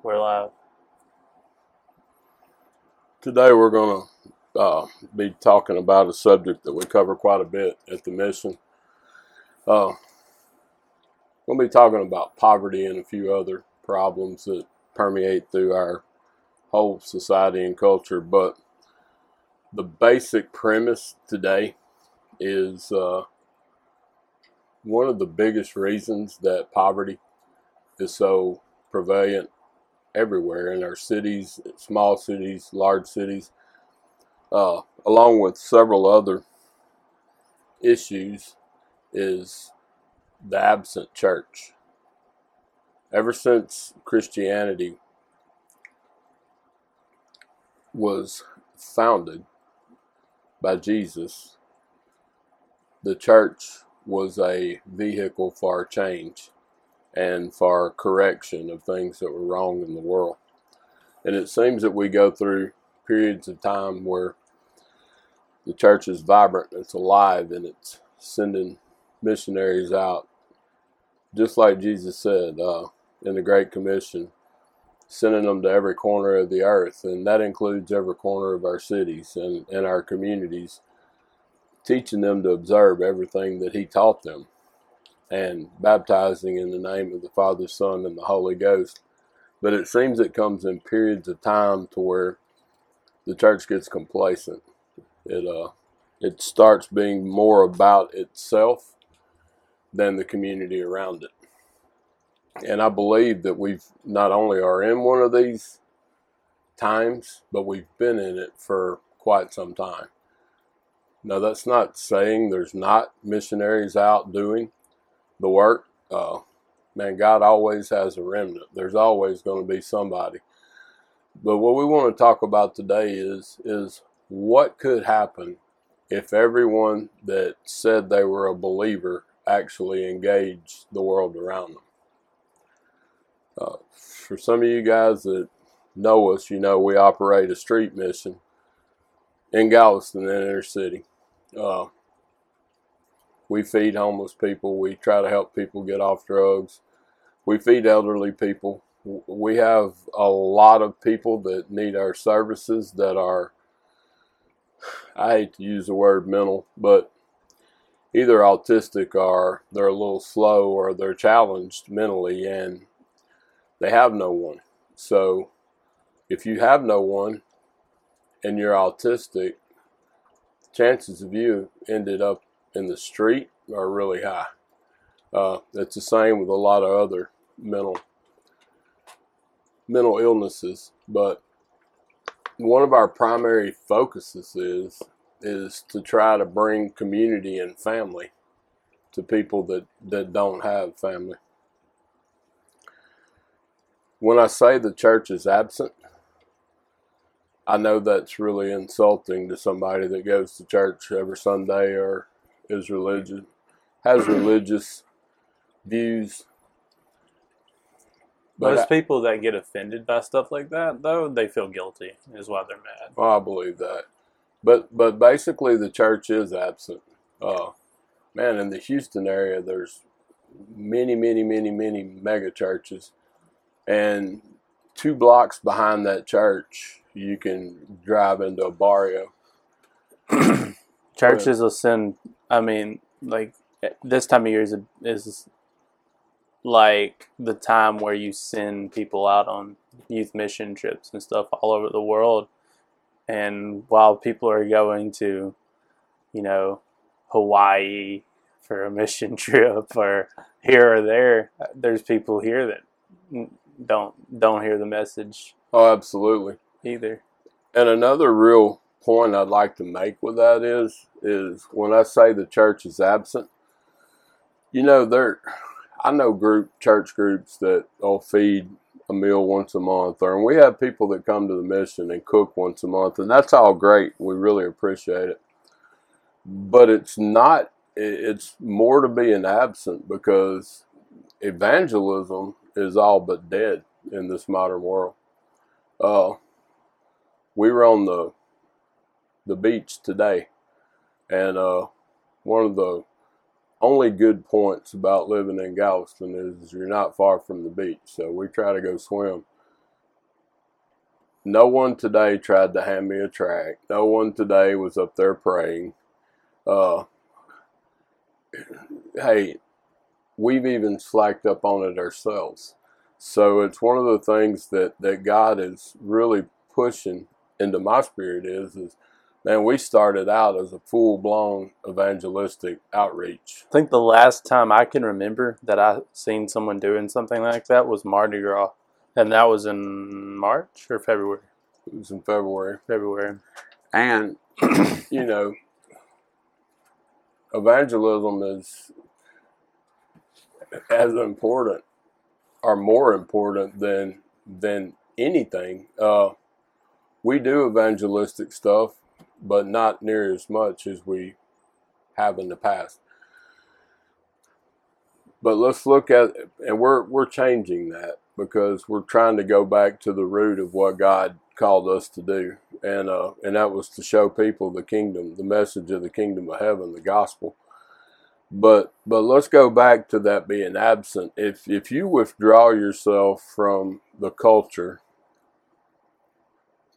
We're live. Today we're going to uh, be talking about a subject that we cover quite a bit at the mission. Uh, we'll be talking about poverty and a few other problems that permeate through our whole society and culture. But the basic premise today is uh, one of the biggest reasons that poverty is so prevalent everywhere in our cities, small cities, large cities, uh, along with several other issues, is the absent church. Ever since Christianity was founded by Jesus, the church was a vehicle for change and for correction of things that were wrong in the world. And it seems that we go through periods of time where the church is vibrant, it's alive, and it's sending missionaries out, just like Jesus said uh, in the Great Commission, sending them to every corner of the earth, and that includes every corner of our cities and, and our communities, teaching them to observe everything that He taught them and baptizing in the name of the Father, Son, and the Holy Ghost. But it seems it comes in periods of time to where the church gets complacent. It uh, it starts being more about itself than the community around it. And I believe that we've not only are in one of these times, but we've been in it for quite some time. Now, that's not saying there's not missionaries out doing the work, uh, man, God always has a remnant. There's always going to be somebody. But what we want to talk about today is is what could happen if everyone that said they were a believer actually engaged the world around them. Uh, for some of you guys that know us, you know we operate a street mission in Galveston, in inner city. Uh, we feed homeless people. We try to help people get off drugs. We feed elderly people. We have a lot of people that need our services that are, I hate to use the word mental, but either autistic or they're a little slow or they're challenged mentally and they have no one. So if you have no one and you're autistic, chances of you ended up in the street are really high. Uh, it's the same with a lot of other mental mental illnesses, but one of our primary focuses is is to try to bring community and family to people that, that don't have family. When I say the church is absent, I know that's really insulting to somebody that goes to church every Sunday or is religious, has religious views. But Most I, people that get offended by stuff like that, though, they feel guilty, is why they're mad. Well, I believe that. But but basically, the church is absent. Uh, man, in the Houston area, there's many, many, many, many mega churches, and two blocks behind that church, you can drive into a barrio. Churches will send I mean, like eh, this time of year is, is like the time where you send people out on youth mission trips and stuff all over the world. And while people are going to, you know, Hawaii for a mission trip or here or there, uh, there's people here that don't don't hear the message. Oh, absolutely. Either. And another real point I'd like to make with that is is when I say the church is absent, you know, there I know group church groups that will feed a meal once a month, or and we have people that come to the mission and cook once a month, and that's all great. We really appreciate it, but it's not. It's more to be an absent because evangelism is all but dead in this modern world. Uh, we were on the the beach today. And uh, one of the only good points about living in Galveston is you're not far from the beach. So we try to go swim no one today tried to hand me a tract. No one today was up there praying. Uh, hey, we've even slacked up on it ourselves. So it's one of the things that, that God is really pushing into my spirit is is man, we started out as a full blown evangelistic outreach. I think the last time I can remember that I seen someone doing something like that was Mardi Gras, and that was in March or February. It was in February, February. and you know, evangelism is as important or more important than than anything. Uh, we do evangelistic stuff, but not near as much as we have in the past. But let's look at, and we're we're changing that because we're trying to go back to the root of what God called us to do, and uh, and that was to show people the kingdom, the message of the kingdom of heaven, the gospel. But but let's go back to that being absent. If if you withdraw yourself from the culture,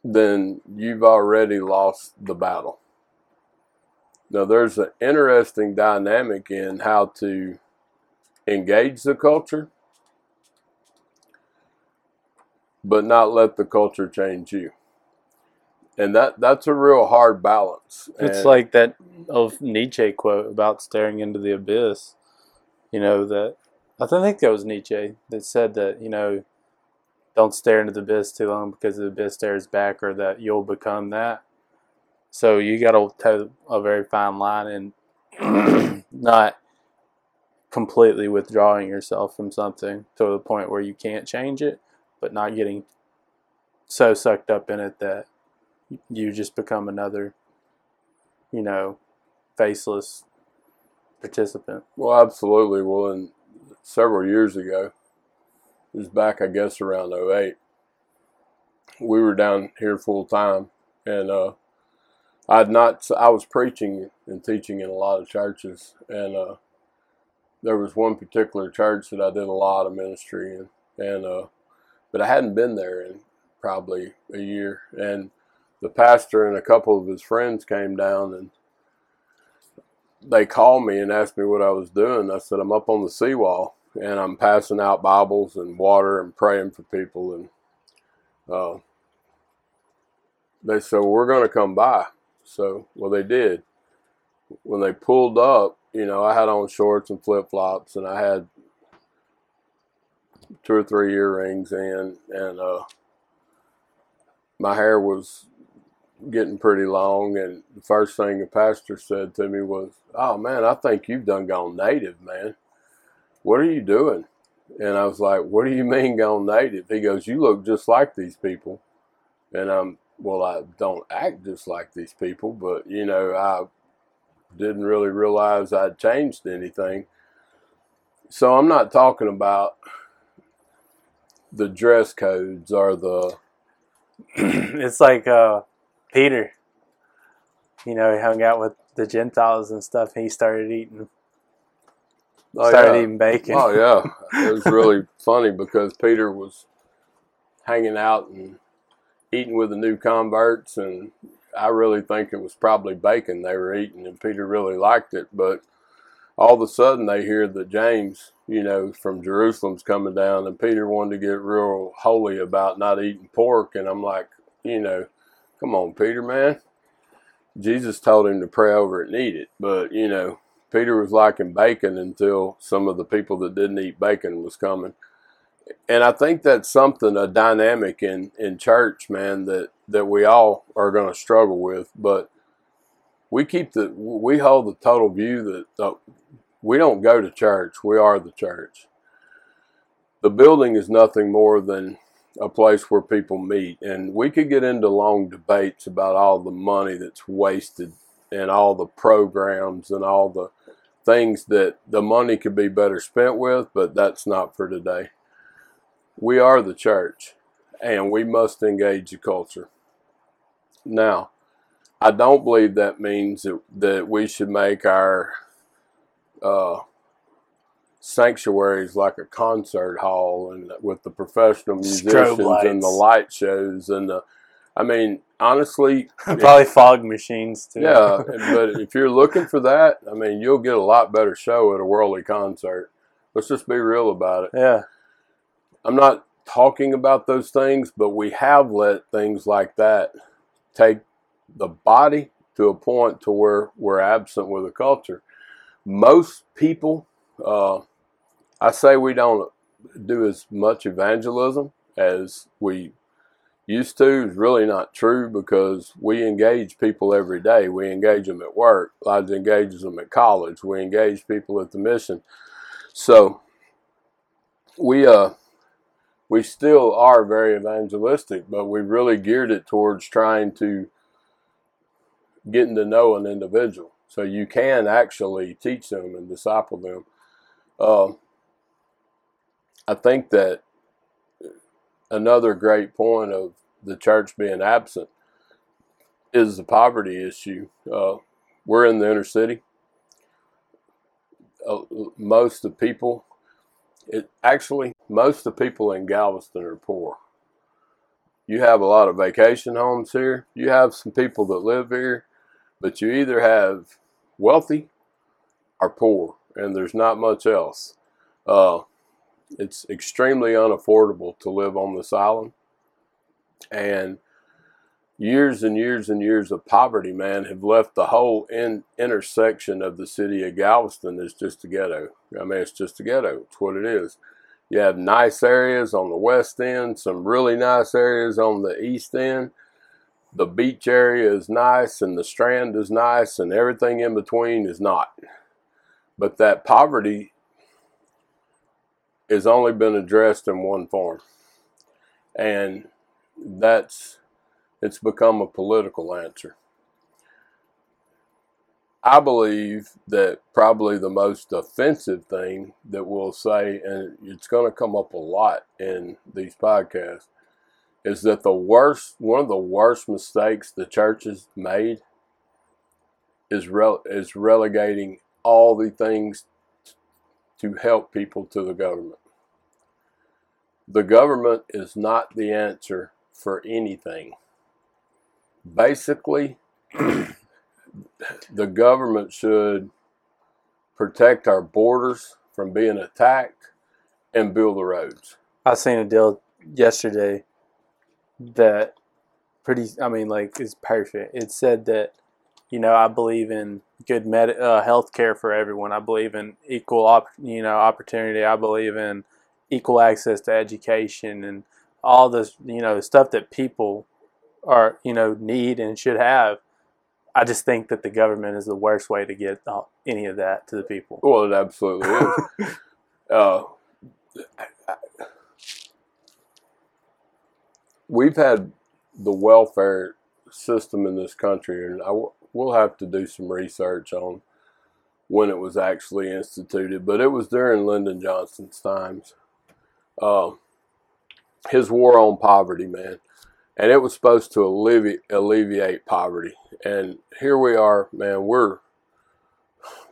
then you've already lost the battle. Now there's an interesting dynamic in how to engage the culture, but not let the culture change you. And that that's a real hard balance. It's And- like that of Nietzsche quote about staring into the abyss. You know that I think that was Nietzsche that said that you know don't stare into the abyss too long because the abyss stares back, or that you'll become that. So you got to toe a very fine line and not completely withdrawing yourself from something to the point where you can't change it, but not getting so sucked up in it that you just become another, you know, faceless participant. Well, absolutely. Well, and several years ago, it was back, I guess, around 08, we were down here full time. And uh, I'd not, I was preaching and teaching in a lot of churches. And uh, there was one particular church that I did a lot of ministry in. And, uh, but I hadn't been there in probably a year. And the pastor and a couple of his friends came down and they called me and asked me what I was doing. I said, I'm up on the seawall and I'm passing out Bibles and water and praying for people. And uh, they said, well, We're going to come by. So, well, they did. When they pulled up, you know, I had on shorts and flip flops and I had two or three earrings in, and uh, my hair was getting pretty long. And the first thing the pastor said to me was, "Oh man, I think you've done gone native, man. What are you doing?" And I was like, "What do you mean gone native?" He goes, "You look just like these people." And I'm, well, I don't act just like these people, but you know, I didn't really realize I'd changed anything. So I'm not talking about the dress codes or the it's like uh, Peter. You know, he hung out with the Gentiles and stuff. And he started eating, oh, started yeah. eating bacon. Oh yeah, it was really funny because Peter was hanging out and eating with the new converts, and I really think it was probably bacon they were eating, and Peter really liked it. But all of a sudden, they hear that James, you know, from Jerusalem's coming down, and Peter wanted to get real holy about not eating pork, and I'm like, you know, come on, Peter, man. Jesus told him to pray over it and eat it, but you know, Peter was liking bacon until some of the people that didn't eat bacon was coming. And I think that's something, a dynamic in, in church, man, that, that we all are going to struggle with. But we keep the, we hold the total view that uh, we don't go to church, we are the church. The building is nothing more than a place where people meet. And we could get into long debates about all the money that's wasted and all the programs and all the things that the money could be better spent with, but that's not for today. We are the church and we must engage the culture. Now, I don't believe that means that, that we should make our uh, sanctuaries like a concert hall and with the professional musicians and the light shows and the I mean, honestly, Probably fog machines too. yeah. but if you're looking for that, I mean, you'll get a lot better show at a worldly concert. Let's just be real about it. yeah. I'm not talking about those things, but we have let things like that take the body to a point to where we're absent with the culture. Most people, uh, I say we don't do as much evangelism as we used to is really not true because we engage people every day. We engage them at work. Elijah engages them at college. We engage people at the mission. So we uh we still are very evangelistic, but we've really geared it towards trying to getting to know an individual. So you can actually teach them and disciple them. Uh, I think that another great point of the church being absent is the poverty issue. Uh, we're in the inner city. Uh, most of the people, it actually most of the people in Galveston are poor. You have a lot of vacation homes here. You have some people that live here, but you either have wealthy or poor, and there's not much else. Uh, it's extremely unaffordable to live on this island. And years and years and years of poverty, man, have left the whole in, intersection of the city of Galveston is just a ghetto. I mean, it's just a ghetto. It's what it is. You have nice areas on the west end, some really nice areas on the east end. The beach area is nice, and the strand is nice, and everything in between is not. But that poverty has only been addressed in one form. And that's it's become a political answer. I believe that probably the most offensive thing that we'll say, and it's going to come up a lot in these podcasts, is that the worst, one of the worst mistakes the church has made is rele- is relegating all the things to help people to the government. The government is not the answer for anything. Basically, the government should protect our borders from being attacked and build the roads. I seen a deal yesterday that pretty. I mean, like, is perfect. It said that you know I believe in good med uh, health care for everyone. I believe in equal op- you know opportunity. I believe in equal access to education and all this you know stuff that people are you know need and should have. I just think that the government is the worst way to get uh, any of that to the people. Well, it absolutely is. uh, we've had the welfare system in this country, and I we'll have to do some research on when it was actually instituted, but it was during Lyndon Johnson's times. Uh, his war on poverty, man. And it was supposed to alleviate, alleviate poverty. And here we are, man, we're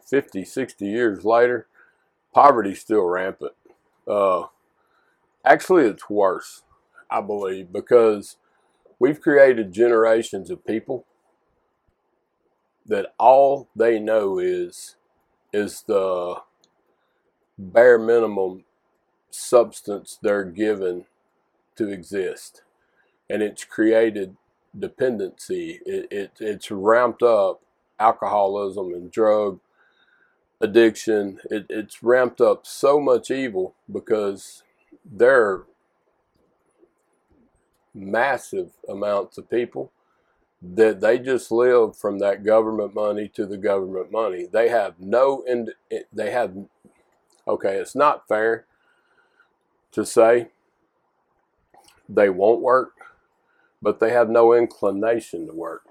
50, 60 years later, poverty's still rampant. Uh, actually, it's worse, I believe, because we've created generations of people that all they know is is the bare minimum substance they're given to exist. And it's created dependency. It, it it's ramped up alcoholism and drug addiction. It, it's ramped up so much evil because there are massive amounts of people that they just live from that government money to the government money they have no ind- they have okay it's not fair to say they won't work, but they have no inclination to work.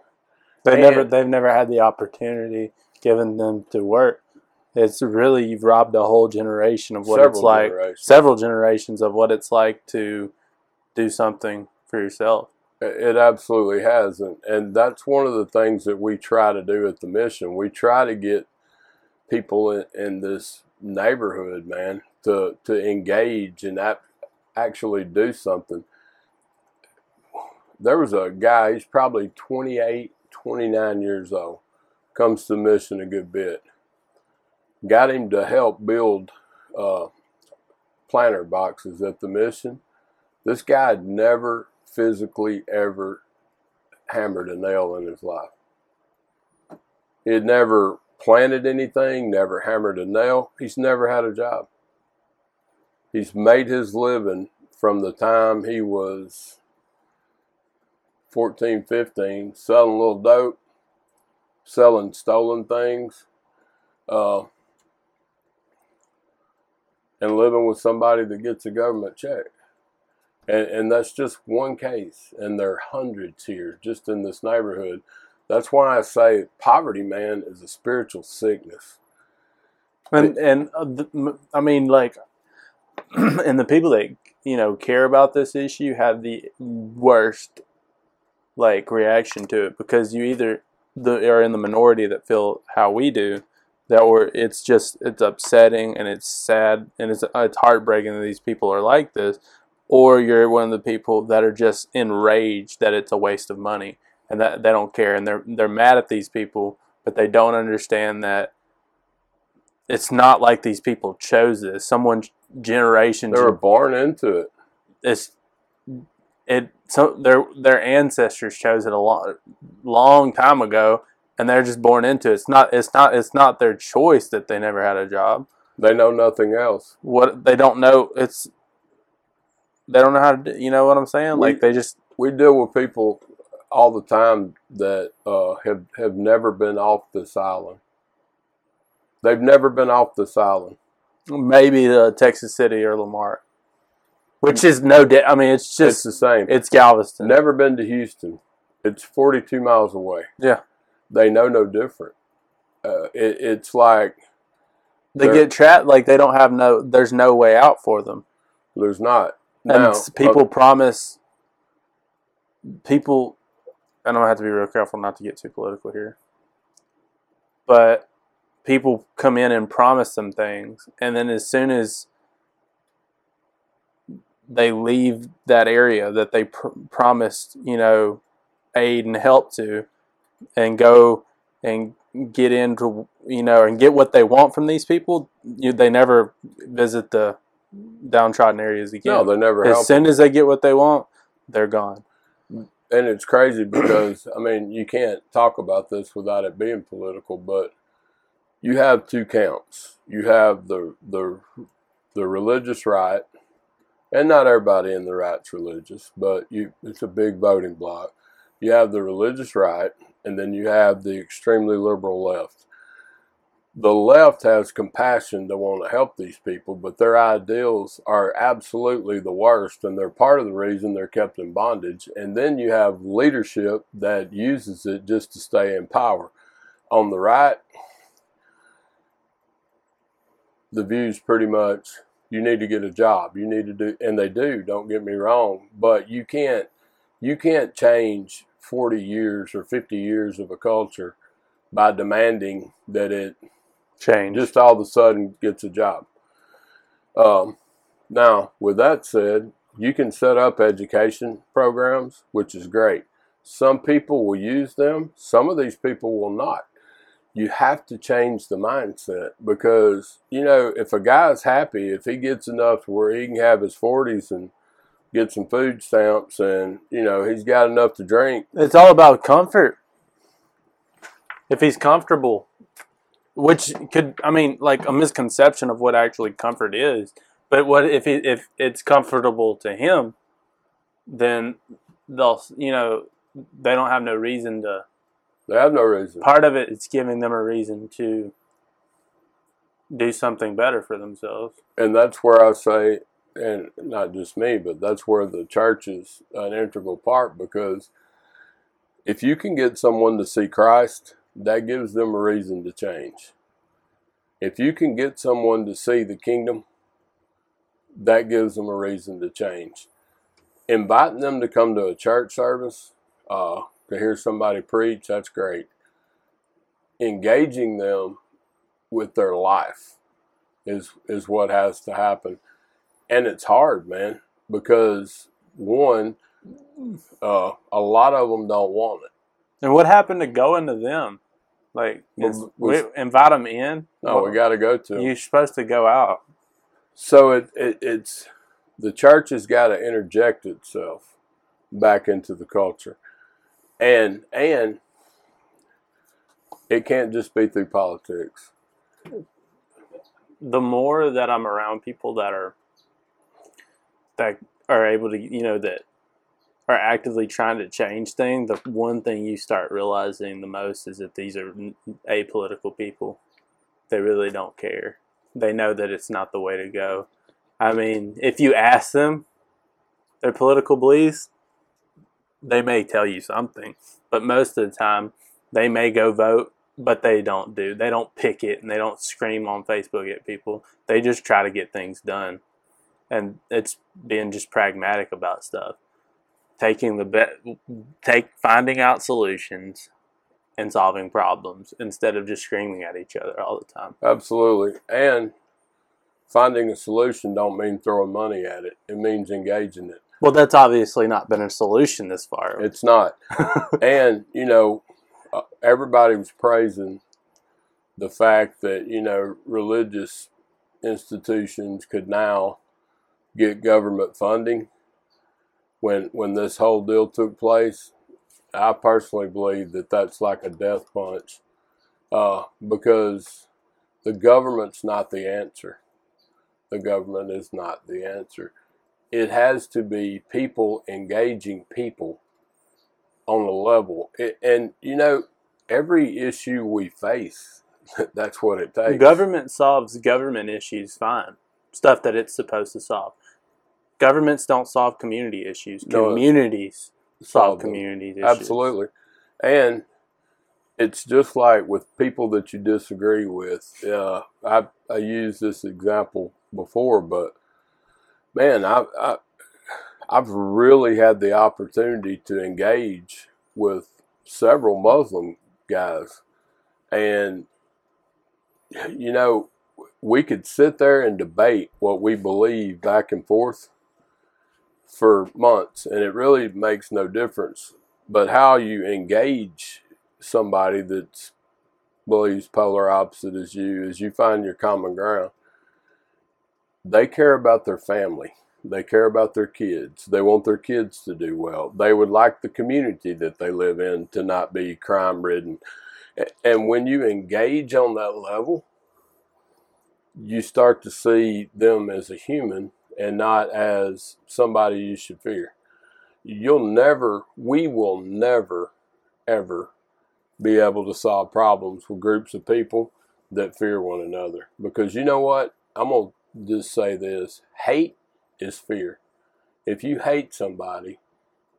They And- never they've never had the opportunity given them to work. It's really you've robbed a whole generation of what it's like, generations. several generations of what it's like to do something for yourself. It absolutely has, and, and that's one of the things that we try to do at the mission. We try to get people in, in this neighborhood, man, to to engage and ap- actually do something. there was a guy, he's probably 28, 29 years old, comes to the mission a good bit. Got him to help build uh, planter boxes at the mission. This guy had never physically ever hammered a nail in his life. He had never planted anything, never hammered a nail. He's never had a job. He's made his living from the time he was 14, 15, selling little dope, selling stolen things, uh, and living with somebody that gets a government check. And, and that's just one case, and there are hundreds here just in this neighborhood. That's why I say poverty, man, is a spiritual sickness. And and uh, the, I mean, like, and the people that you know care about this issue have the worst like reaction to it because you either the are in the minority that feel how we do that or it's just it's upsetting and it's sad and it's it's heartbreaking that these people are like this or you're one of the people that are just enraged that it's a waste of money and that they don't care and they're they're mad at these people but they don't understand that it's not like these people chose this someone generations They were born into it. it's it so their their ancestors chose it a long long time ago and they're just born into it. It's not it's not it's not their choice that they never had a job. They know nothing else. What they don't know it's they don't know how to do, you know what I'm saying? We- Like they just We deal with people all the time that uh, have have never been off this island. They've never been off this island. maybe the Texas City or La Marque. Which is no di- I mean it's It's just the same. it's Galveston. Never been to Houston. It's 42 miles away. Yeah. They know no different. Uh, it, it's like they get trapped like they don't have no there's no way out for them. there's not. And Now, s- people promise people and I'm gonna have to be real careful not to get too political here. But people come in and promise them things and then as soon as they leave that area that they pr- promised, you know, aid and help to and go and get into you know and get what they want from these people, you, they never visit the downtrodden areas again no, they never as soon as they get what they want, they're gone. and it's crazy because I mean you can't talk about this without it being political, but you have two camps. You have the the the religious right, and not everybody in the right's religious, but you it's a big voting block. You have the religious right, and then you have the extremely liberal left. The left has compassion to want to help these people, but their ideals are absolutely the worst, and they're part of the reason they're kept in bondage. And then you have leadership that uses it just to stay in power. On the right, the view's pretty much you need to get a job. You need to do, and they do. Don't get me wrong, but you can't you can't change 40 years or 50 years of a culture by demanding that it Change. just all of a sudden gets a job. Um, now, with that said, you can set up education programs, which is great. Some people will use them, some of these people will not. You have to change the mindset because, you know, if a guy's happy, if he gets enough where he can have his 40s and get some food stamps and, you know, he's got enough to drink, it's all about comfort. If he's comfortable, which could, I mean, like a misconception of what actually comfort is. But what if it, if it's comfortable to him, then they'll, you know, they don't have no reason to. they have no reason. Part of it is giving them a reason to do something better for themselves. and that's where I say, and not just me, but that's where the church is an integral part because if you can get someone to see Christ, that gives them a reason to change. If you can get someone to see the kingdom, that gives them a reason to change. Inviting them to come to a church service, uh, to hear somebody preach, that's great. Engaging them with their life is is what has to happen. And it's hard, man, because one, uh, a lot of them don't want it. And what happened to going to them? Like, Well, is, we- we, invite them in. No, we got to go to 'em. You're supposed to go out. So it, it it's the church has got to interject itself back into the culture, and and it can't just be through politics. the more that I'm around people that are that are able to, you know, that are actively trying to change things, the one thing you start realizing the most is that these are apolitical people. They really don't care. They know that it's not the way to go. I mean, if you ask them their political beliefs, they may tell you something, but most of the time they may go vote but they don't do. They don't pick it and they don't scream on Facebook at people. They just try to get things done. And it's being just pragmatic about stuff. Taking the be- take finding out solutions and solving problems instead of just screaming at each other all the time. Absolutely, and finding a solution don't mean throwing money at it. It means engaging it. Well, that's obviously not been a solution this far. It's not. and you know, uh, everybody was praising the fact that you know religious institutions could now get government funding when when this whole deal took place. I personally believe that that's like a death punch uh, because the government's not the answer. The government is not the answer. It has to be people engaging people on a level. It, and you know, every issue we face, that's what it takes. Government solves government issues fine. Stuff that it's supposed to solve. Governments don't solve community issues. No, Communities solve them. community issues. Absolutely. And it's just like with people that you disagree with. Uh, I I used this example before, but man, I, I I've really had the opportunity to engage with several Muslim guys, and you know, we could sit there and debate what we believe back and forth for months, and it really makes no difference. But how you engage somebody that believes polar opposite as you is you find your common ground. They care about their family. They care about their kids. They want their kids to do well. They would like the community that they live in to not be crime ridden. And when you engage on that level, you start to see them as a human and not as somebody you should fear. You'll never, we will never, ever be able to solve problems with groups of people that fear one another. Because you know what? I'm going to just say this hate is fear. If you hate somebody,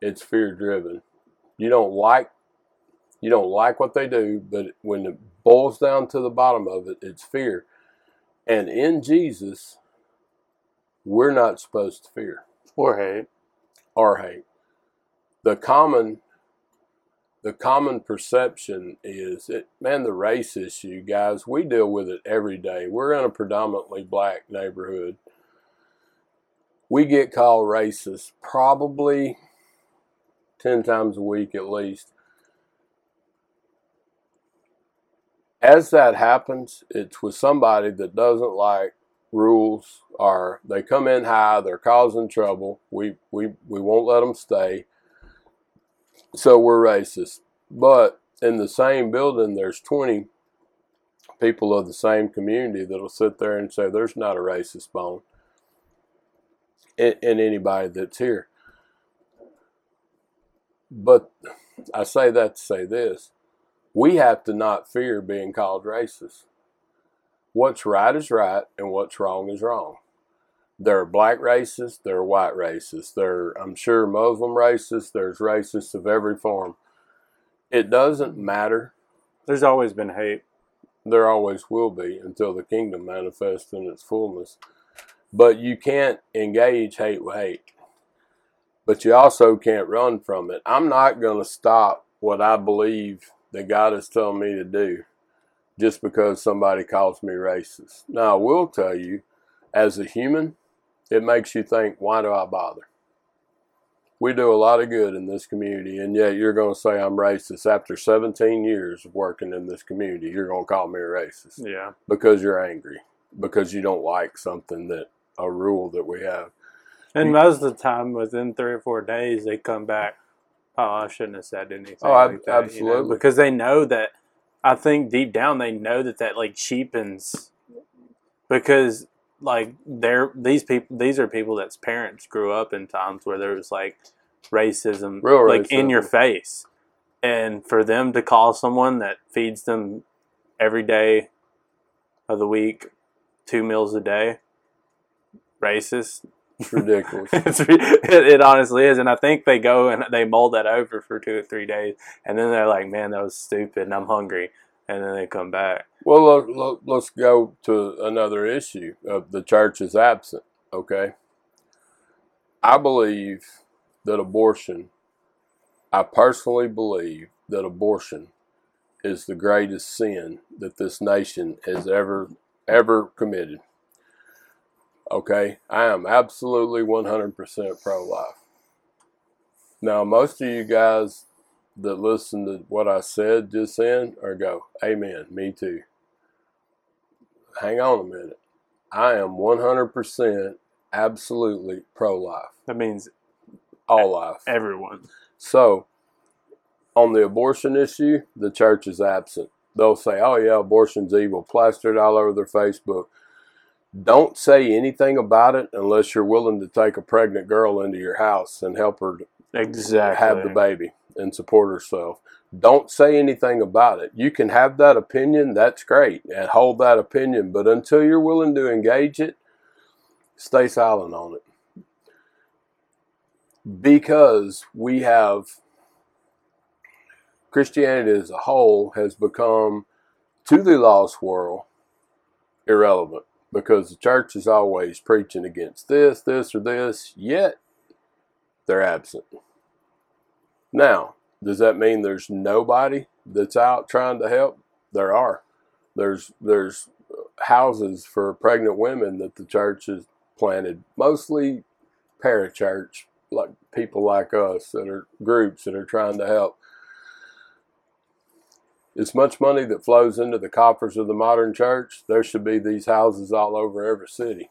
it's fear driven. You don't like you don't like what they do, but when it boils down to the bottom of it, it's fear. And in Jesus, we're not supposed to fear Or hate. or hate. The common the common perception is it man the race issue guys we deal with it every day we're in a predominantly black neighborhood we get called racist probably 10 times a week at least as that happens it's with somebody that doesn't like rules are they come in high they're causing trouble we we, we won't let them stay so we're racist. But in the same building, there's 20 people of the same community that'll sit there and say there's not a racist bone in, in anybody that's here. But I say that to say this we have to not fear being called racist. What's right is right, and what's wrong is wrong. There are black racists, there are white racists, there are, I'm sure, Muslim racists, there's racists of every form. It doesn't matter. There's always been hate. There always will be until the kingdom manifests in its fullness. But you can't engage hate with hate. But you also can't run from it. I'm not going to stop what I believe that God is telling me to do just because somebody calls me racist. Now, I will tell you, as a human, it makes you think, why do I bother? We do a lot of good in this community, and yet you're going to say I'm racist after 17 years of working in this community. You're going to call me a racist Yeah. because you're angry, because you don't like something that a rule that we have. And most of the time, within three or four days, they come back. Oh, I shouldn't have said anything. Oh, ab- like that, you know, absolutely. because they know that. I think deep down they know that that like cheapens, because like they're these people. These are people that's parents grew up in times where there was like racism, Real like in your face, and for them to call someone that feeds them every day of the week, two meals a day, racist. It's ridiculous. it's, it, it honestly is, and I think they go and they mull that over for two or three days, and then they're like, "Man, that was stupid, and I'm hungry," and then they come back. Well, look, look, let's go to another issue. of the church is absent. Okay, I believe that abortion. I personally believe that abortion is the greatest sin that this nation has ever ever committed. Okay, I am absolutely 100% pro-life. Now, most of you guys that listen to what I said just then or go, Amen, me too. Hang on a minute. I am 100% absolutely pro life, That means all life. everyone. So, on the abortion issue, the church is absent. They'll say, oh, yeah, abortion's evil, plastered all over their Facebook. Don't say anything about it unless you're willing to take a pregnant girl into your house and help her Exactly. have the baby and support herself. Don't say anything about it. You can have that opinion, that's great, and hold that opinion, but until you're willing to engage it, stay silent on it. Because we have Christianity as a whole has become to the lost world irrelevant because the church is always preaching against this, this, or this, yet they're absent. Now, does that mean there's nobody that's out trying to help? There are. There's there's houses for pregnant women that the church has planted, mostly parachurch, like people like us that are groups that are trying to help. As much money that flows into the coffers of the modern church, there should be these houses all over every city.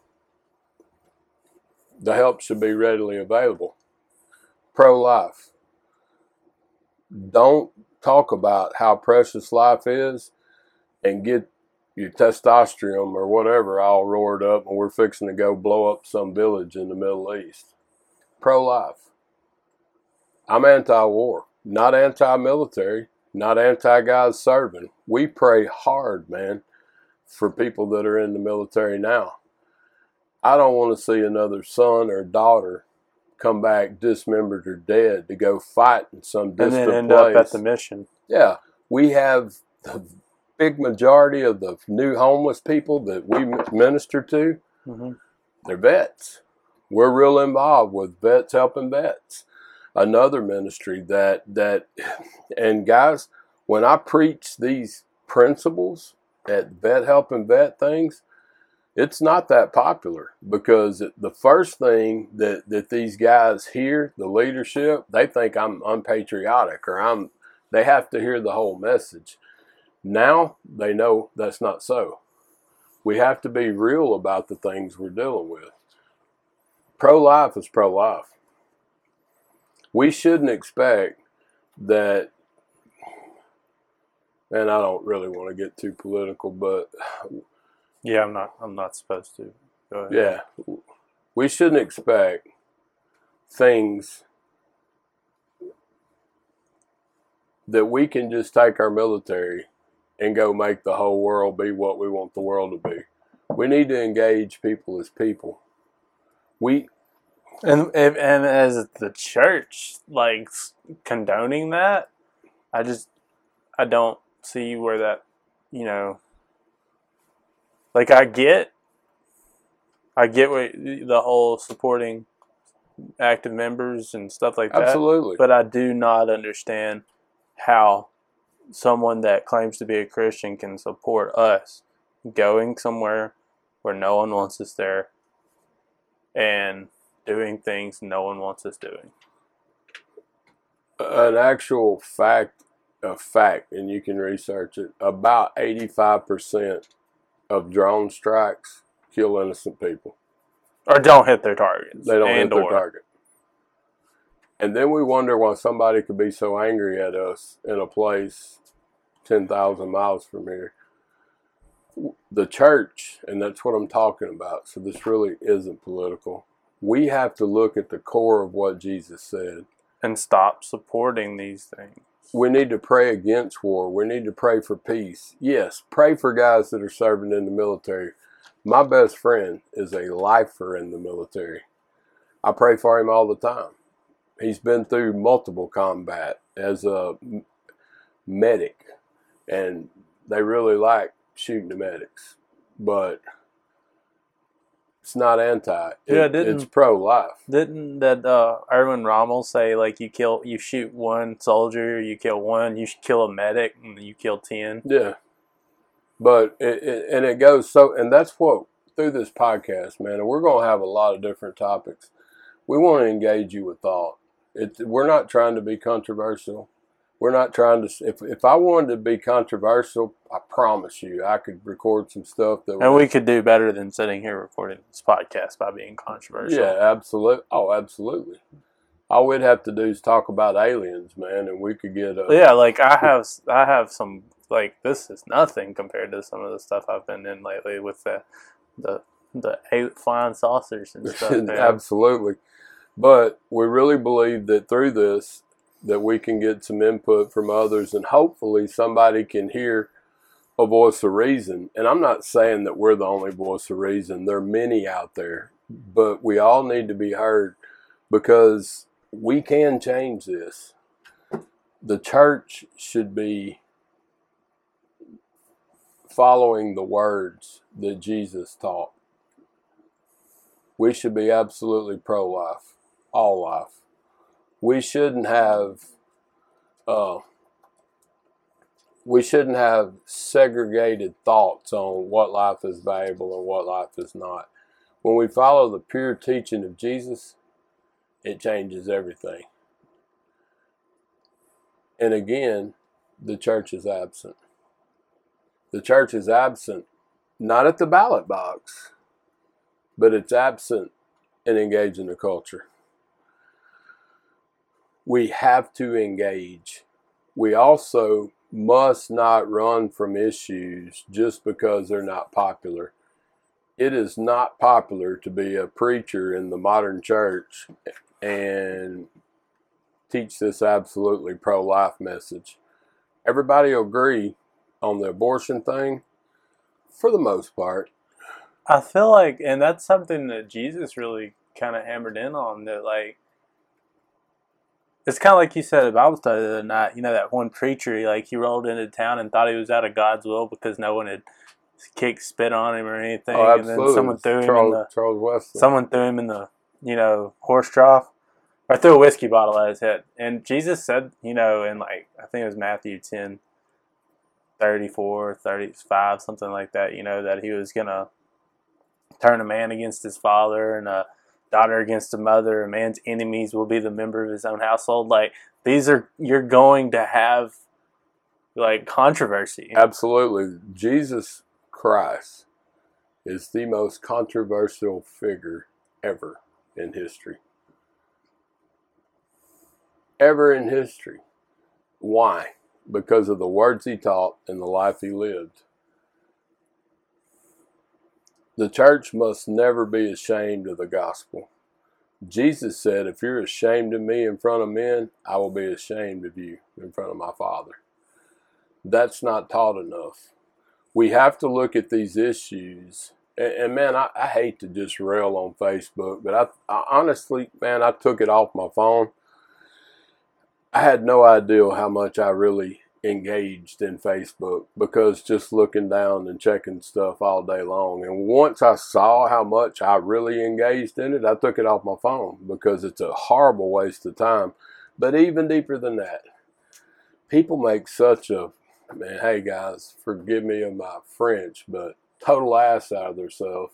The help should be readily available. Pro life don't talk about how precious life is and get your testosterone or whatever all roared up and we're fixing to go blow up some village in the Middle East. Pro life. I'm anti war, not anti military, not anti God serving. We pray hard, man, for people that are in the military now. I don't want to see another son or daughter come back dismembered or dead to go fight in some and distant then end place. up at the mission. Yeah, we have the big majority of the new homeless people that we minister to. hmm They're vets. We're real involved with vets helping vets. Another ministry that that, and guys, when I preach these principles at vet help and vet things, it's not that popular because the first thing that, that these guys hear, the leadership, they think I'm unpatriotic or I'm they have to hear the whole message. Now they know that's not so. We have to be real about the things we're dealing with. Pro life is pro life. We shouldn't expect that, and I don't really want to get too political, but Yeah, I'm not. I'm not supposed to. Go ahead. yeah, we shouldn't expect things that we can just take our military and go make the whole world be what we want the world to be. We need to engage people as people. We And if, and as the church like condoning that, I just I don't see where that you know. Like I get, I get what the whole supporting active members and stuff like that. absolutely But I do not understand how someone that claims to be a Christian can support us going somewhere where no one wants us there and doing things no one wants us doing. an actual fact, a fact, and you can research it. About eighty-five percent of drone strikes kill innocent people. Or don't hit their targets. They don't hit their or. target. And then we wonder why somebody could be so angry at us in a place 10,000 miles from here. The church, and that's what I'm talking about, so this really isn't political. We have to look at the core of what Jesus said. And stop supporting these things. We need to pray against war. We need to pray for peace. Yes, pray for guys that are serving in the military. My best friend is a lifer in the military. I pray for him all the time. He's been through multiple combat as a medic, and they really like shooting the medics. But it's not anti. Yeah, didn't- it's pro life. Didn't that uh, Erwin Rommel say like you kill you shoot one soldier, you kill one, you should kill a medic, and you kill ten? Yeah. But it, it and it goes so and that's what through this podcast, man, and we're gonna have a lot of different topics. We want to engage you with thought. It, we're not trying to be controversial. We're not trying to. If if I wanted to be controversial, I promise you, I could record some stuff that. And we could do better than sitting here recording this podcast by being controversial. Yeah, absolutely. Oh, absolutely. All we'd have to do is talk about aliens, man, and we could get a. yeah. Like I have, I have some like this is nothing compared to some of the stuff I've been in lately with the the the eight flying saucers and stuff. Absolutely. But we really believe that through this that we can get some input from others and hopefully somebody can hear a voice of reason. And I'm not saying that we're the only voice of reason. There are many out there, but we all need to be heard because we can change this. The church should be following the words that Jesus taught we should be absolutely pro life, all life. We shouldn't have uh, we shouldn't have segregated thoughts on what life is valuable and what life is not. When we follow the pure teaching of Jesus, it changes everything. And again, the church is absent. The church is absent, not at the ballot box, but it's absent in engaging the culture. We have to engage. We also must not run from issues just because they're not popular. It is not popular to be a preacher in the modern church and teach this absolutely pro life message. Everybody agree on the abortion thing for the most part. I feel like, and that's something that Jesus really kind of hammered in on. That like, it's kind of like you said at Bible study the other night. You know that one preacher, he, like he rolled into town and thought he was out of God's will because no one had kicked spit on him or anything, Oh, and then someone threw him in the Charles Wesley. someone threw him in the you know horse trough or threw a whiskey bottle at his head. And Jesus said, you know, in like I think it was Matthew 10, 34, 35, something like that. You know that he was gonna turn a man against his father and a daughter against a mother. A man's enemies will be the member of his own household. Like these are you're going to have like controversy. Absolutely. Jesus Christ is the most controversial figure ever in history. Ever in history. Why? Because of the words he taught and the life he lived. The church must never be ashamed of the gospel. Jesus said, If you're ashamed of me in front of men, I will be ashamed of you in front of my Father that's not taught enough. We have to look at these issues. And, and man, I, I hate to just rail on Facebook, but I, I honestly, man, I took it off my phone. I had no idea how much I really engaged in Facebook because just looking down and checking stuff all day long. And once I saw how much I really engaged in it, I took it off my phone because it's a horrible waste of time. But even deeper than that, people make such a man, hey guys, forgive me of my French, but total ass out of themselves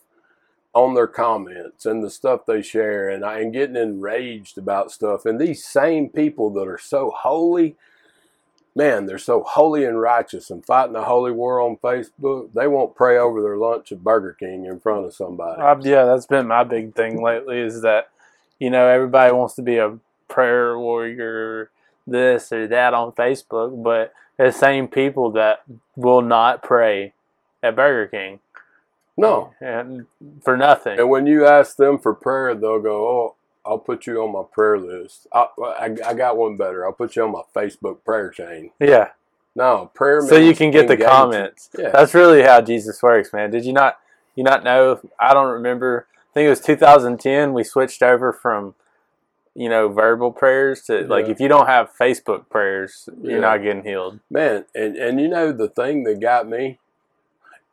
on their comments and the stuff they share and, I, and getting enraged about stuff. And these same people that are so holy, man, they're so holy and righteous and fighting the holy war on Facebook, they won't pray over their lunch at Burger King in front of somebody. Uh, yeah, that's been my big thing lately is that, you know, everybody wants to be a prayer warrior, this or that on Facebook, but the same people that will not pray at Burger King. No. And for nothing. And when you ask them for prayer, they'll go, "Oh, I'll put you on my prayer list. I, I, I got one better. I'll put you on my Facebook prayer chain." Yeah. No prayer. So you can get the comments. Yeah. That's really how Jesus works, man. Did you not? You not know? I don't remember. I think it was 2010. We switched over from, you know, verbal prayers to like if you don't have Facebook prayers, Yeah. you're not getting healed. Man, and and you know the thing that got me,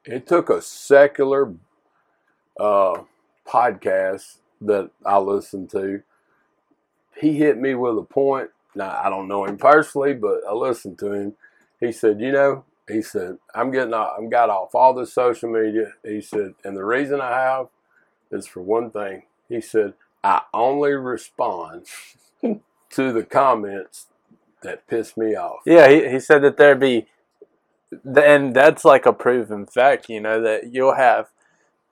it took a secular uh, podcast that I listened to. He hit me with a point. Now I don't know him personally, but I listened to him. He said, "You know," he said, "I'm getting off, I'm got off all this social media." He said, "And the reason I have is for one thing." He said, "I only respond to the comments that piss me off." Yeah, he, he said that there'd be, and that's like a proven fact, you know, that you'll have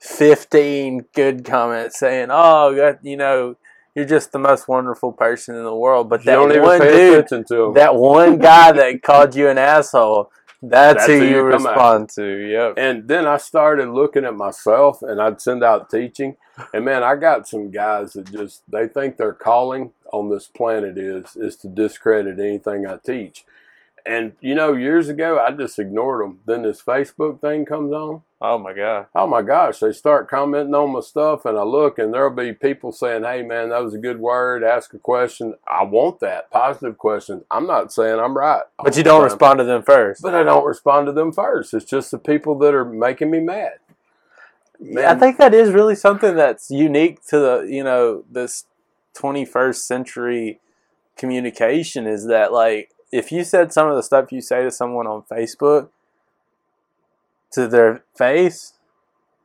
15 good comments saying, oh, that, you know, you're just the most wonderful person in the world. But that one dude, attention to them. that one guy that called you an asshole, that's, That's who who you you respond to. Yep. And then I started looking at myself and I'd send out teaching. And man, I got some guys that just they think their calling on this planet is is to discredit anything I teach. And you know, years ago I just ignored them. Then this Facebook thing comes on. Oh my God. Oh my gosh, they start commenting on my stuff and I look and there'll be people saying, Hey man, that was a good word, ask a question. I want that. Positive questions. I'm not saying I'm right. But you don't time. respond to them first. But I don't respond to them first. It's just the people that are making me mad. I think that is really something that's unique to the you know this 21st century communication is that like if you said some of the stuff you say to someone on Facebook to their face,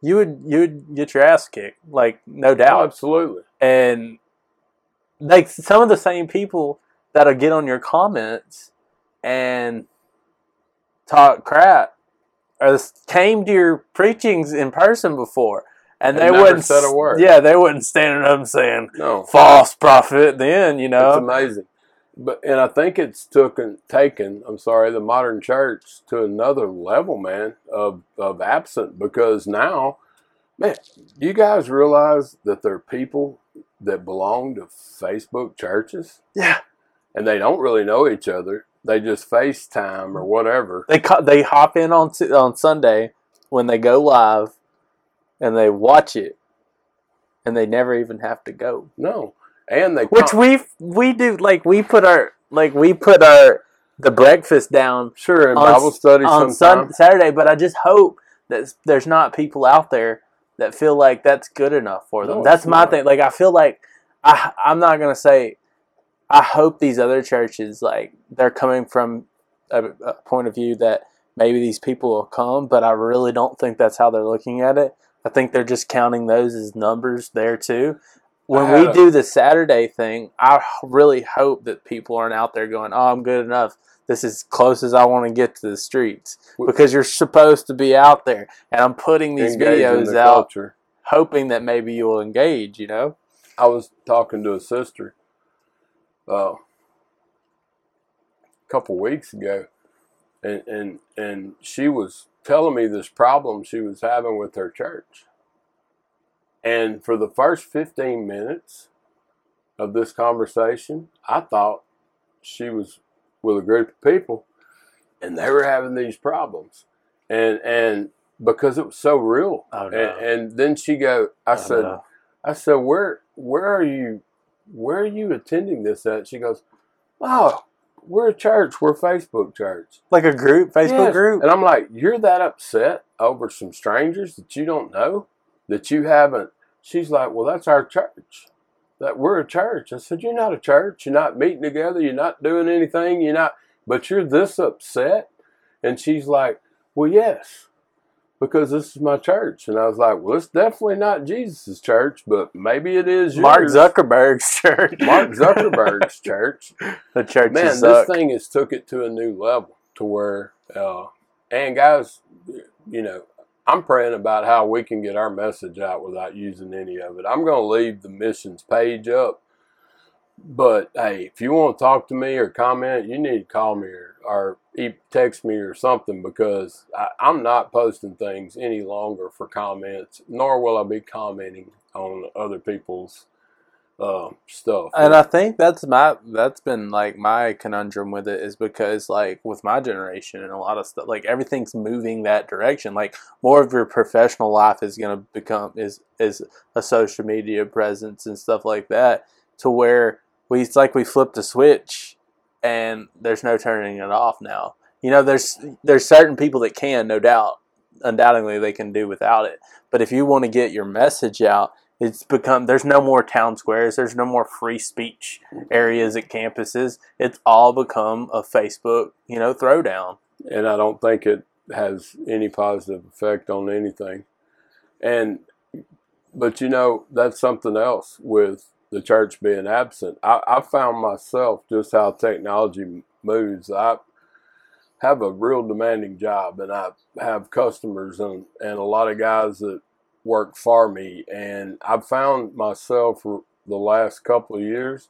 you would you would get your ass kicked, like no Oh, doubt. absolutely. And like some of the same people that'll get on your comments and talk crap or came to your preachings in person before and, And they wouldn't said a word. Yeah, they wouldn't stand up and saying No, false prophet then, you know, it's amazing. But and I think it's taken taken. I'm sorry, the modern church to another level, man, of of absent because now, man, you guys realize that there are people that belong to Facebook churches Yeah. and they don't really know each other. They just FaceTime or whatever. They they hop in on t- on Sunday when they go live and they watch it and they never even have to go. No, and they Which we we do like we put our like we put our the breakfast down sure in on Bible study on sometime. Sun, Saturday, but I just hope that there's not people out there that feel like that's good enough for them. No, that's my not. thing. Like I feel like I I'm not gonna say I hope these other churches like they're coming from a, a point of view that maybe these people will come, but I really don't think that's how they're looking at it. I think they're just counting those as numbers there too. When we a- do the Saturday thing, I really hope that people aren't out there going, "Oh, I'm good enough. This is close as I want to get to the streets." Because you're supposed to be out there, and I'm putting these videos the out, culture. hoping that maybe you'll engage. You know? I was talking to a sister uh, a couple weeks ago, and, and and she was telling me this problem she was having with her church. And for the first 15 minutes of this conversation, I thought she was with a group of people and they were having these problems. And and because it was so real. Oh, no. and, and then she go, I I said. I said, where where are you where are you attending this at? She goes, Oh, we're a church, we're a Facebook church. like a group, Facebook Yes. group. And I'm like, You're that upset over some strangers that you don't know? That you haven't she's like, Well, that's our church. That we're a church. I said, You're not a church, you're not meeting together, you're not doing anything, you're not but you're this upset? And she's like, Well yes. because this is my church. And I was like, well, it's definitely not Jesus' church, but maybe it is yours. Mark Zuckerberg's church. Mark Zuckerberg's church. the church Man, is this thing has took it to a new level to where, uh, and guys, you know, I'm praying about how we can get our message out without using any of it. I'm going to leave the missions page up. But hey, if you want to talk to me or comment, you need to call me or, or text me or something because I, I'm not posting things any longer for comments, nor will I be commenting on other people's uh, stuff. and I think that's my that's been like my conundrum with it is because like with my generation and a lot of stuff like everything's moving that direction like more of your professional life is going to become is is a social media presence and stuff like that to where we it's like we flipped a switch and there's no turning it off now you know there's there's certain people that can no doubt undoubtedly they can do without it but if you want to get your message out it's become there's no more town squares there's no more free speech areas at campuses it's all become a facebook you know throwdown and I don't think it has any positive effect on anything. And but you know that's something else with the church being absent. I, I found myself just how technology moves. I have a real demanding job, and I have customers and and a lot of guys that work for me. And I've found myself for the last couple of years,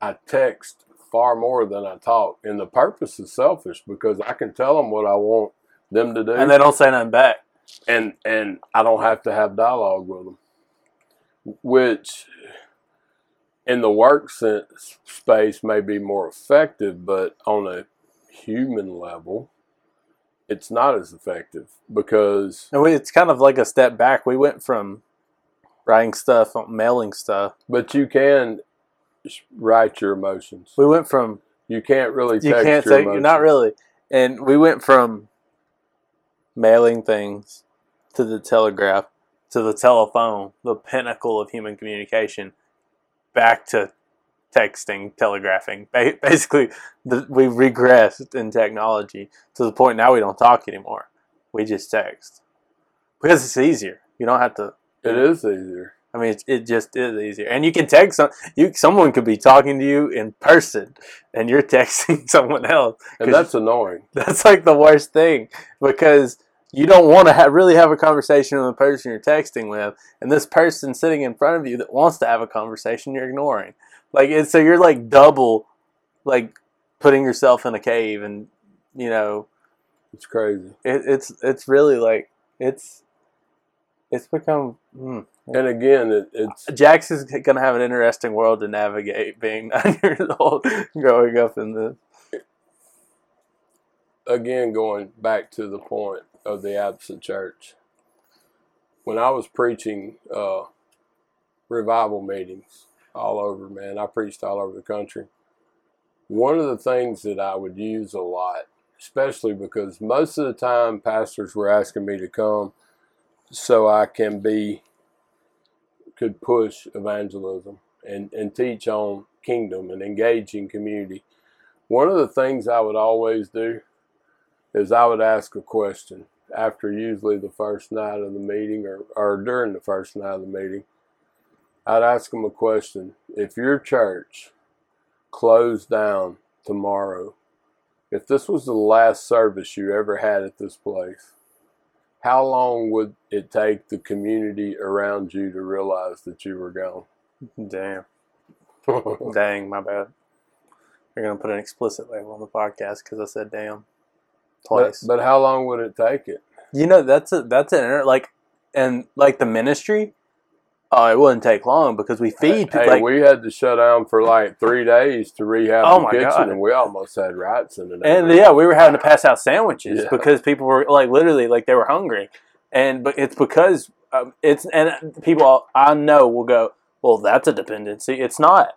I text far more than I talk, and the purpose is selfish because I can tell them what I want them to do, and they don't say nothing back and and I don't have to have dialogue with them, which in the work sense, space may be more effective, but on a human level, it's not as effective because. and it's kind of like a step back we went from writing stuff mailing stuff But you can write your emotions. we went from You can't really. you can't your say emotions. not really and we went from mailing things to the telegraph to the telephone the pinnacle of human communication back to texting telegraphing. Basically, the, we regressed in technology to the point now we don't talk anymore we just text because it's easier you don't have to It is easier. I mean, it, it just is easier, and you can text some. You someone could be talking to you in person, and you're texting someone else. And that's annoying. that's like the worst thing because you don't want to ha- really have a conversation with the person you're texting with, and this person sitting in front of you that wants to have a conversation, you're ignoring. Like, it's, so you're like double, like putting yourself in a cave, and you know, It's crazy. it, it's it's really like it's it's become. Hmm. And again, it, it's Jax is going to have an interesting world to navigate being nine years old, growing up in this. again going back to the point of the absent church. When I was preaching uh, revival meetings all over, man, I preached all over the country. One of the things that I would use a lot, especially because most of the time pastors were asking me to come so I can be, could push evangelism and, and teach on kingdom and engage in community. One of the things I would always do is I would ask a question after usually the first night of the meeting or, or during the first night of the meeting. I'd ask them a question. If your church closed down tomorrow, if this was the last service you ever had at this place, how long would it take the community around you to realize that you were gone? Damn. Dang, my bad. You're going to put an explicit label on the podcast because I said damn but, twice. but how long would it take it? you know, that's a, that's an, inter- like, and like the ministry, oh, it wouldn't take long because we feed people. Hey, like, we had to shut down for like three days to rehab Oh the kitchen, God. and we almost had rats in it. And yeah, we were having to pass out sandwiches Yeah. because people were like literally like they were hungry, and but it's because um, it's and people I know will go, well, that's a dependency. It's not.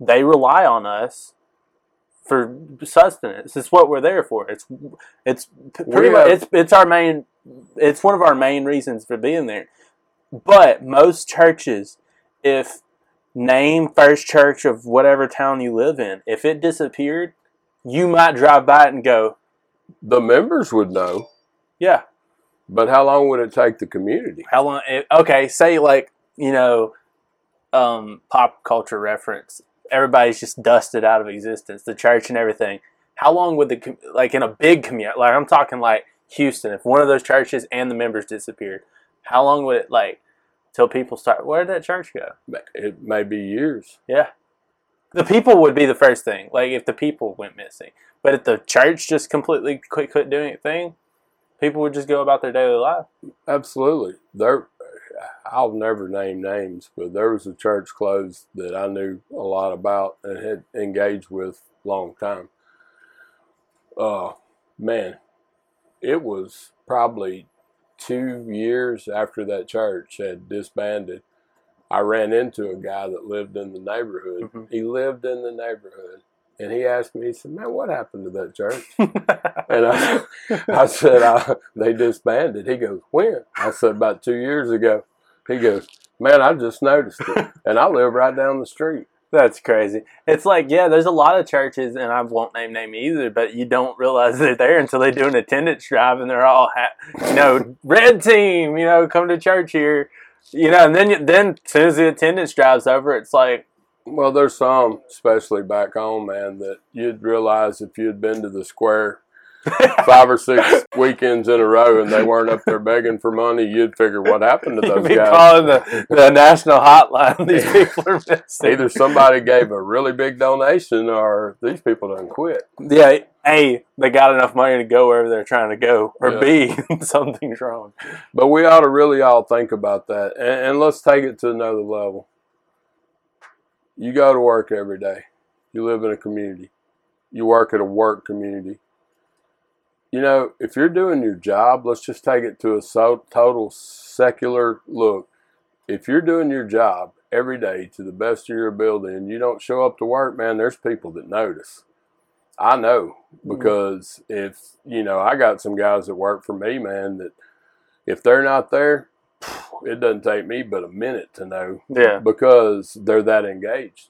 They rely on us for sustenance. It's what we're there for. It's it's pretty We much have- it's it's our main. It's one of our main reasons for being there. But most churches, if name first church of whatever town you live in, if it disappeared, you might drive by it and go, the members would know, yeah. But how long would it take the community? How long? Okay, say like you know, um, pop culture reference. Everybody's just dusted out of existence. The church and everything. How long would the like in a big community? Like I'm talking like Houston. If one of those churches and the members disappeared, how long would it like till people start? Where did that church go? It may be years. Yeah, the people would be the first thing. Like if the people went missing, but if the church just completely quit, quit doing its thing, people would just go about their daily life. Absolutely. There, I'll never name names, but there was a church closed that I knew a lot about and had engaged with a long time. Uh, man, it was probably two years after that church had disbanded. I ran into a guy that lived in the neighborhood. Mhm. He lived in the neighborhood. And he asked me, he said, Man, what happened to that church? And I, I said, I, They disbanded. He goes, When? I said, About two years ago. He goes, Man, I just noticed it. And I live right down the street. That's crazy. It's like, yeah, there's a lot of churches, and I won't name name either, but you don't realize they're there until they do an attendance drive, and they're all, ha- you know, red team, you know, come to church here, you know, and then then as soon as the attendance drive's over, it's like, Well, there's some, especially back home, man, that you'd realize if you'd been to the square five or six weekends in a row and they weren't up there begging for money, you'd figure what happened to those guys. calling the, the national hotline. These people are missing. Either somebody gave a really big donation or these people done quit. Yeah, A, they got enough money to go wherever they're trying to go, or Yeah. B, something's wrong. But we ought to really all think about that. And, and let's take it to another level. You go to work every day. You live in a community. You work at a work community. You know, if you're doing your job, let's just take it to a so, total secular look. If you're doing your job every day to the best of your ability and you don't show up to work, man, there's people that notice. I know mm. because if, you know, I got some guys that work for me, man, that if they're not there, it doesn't take me but a minute to know Yeah. because they're that engaged.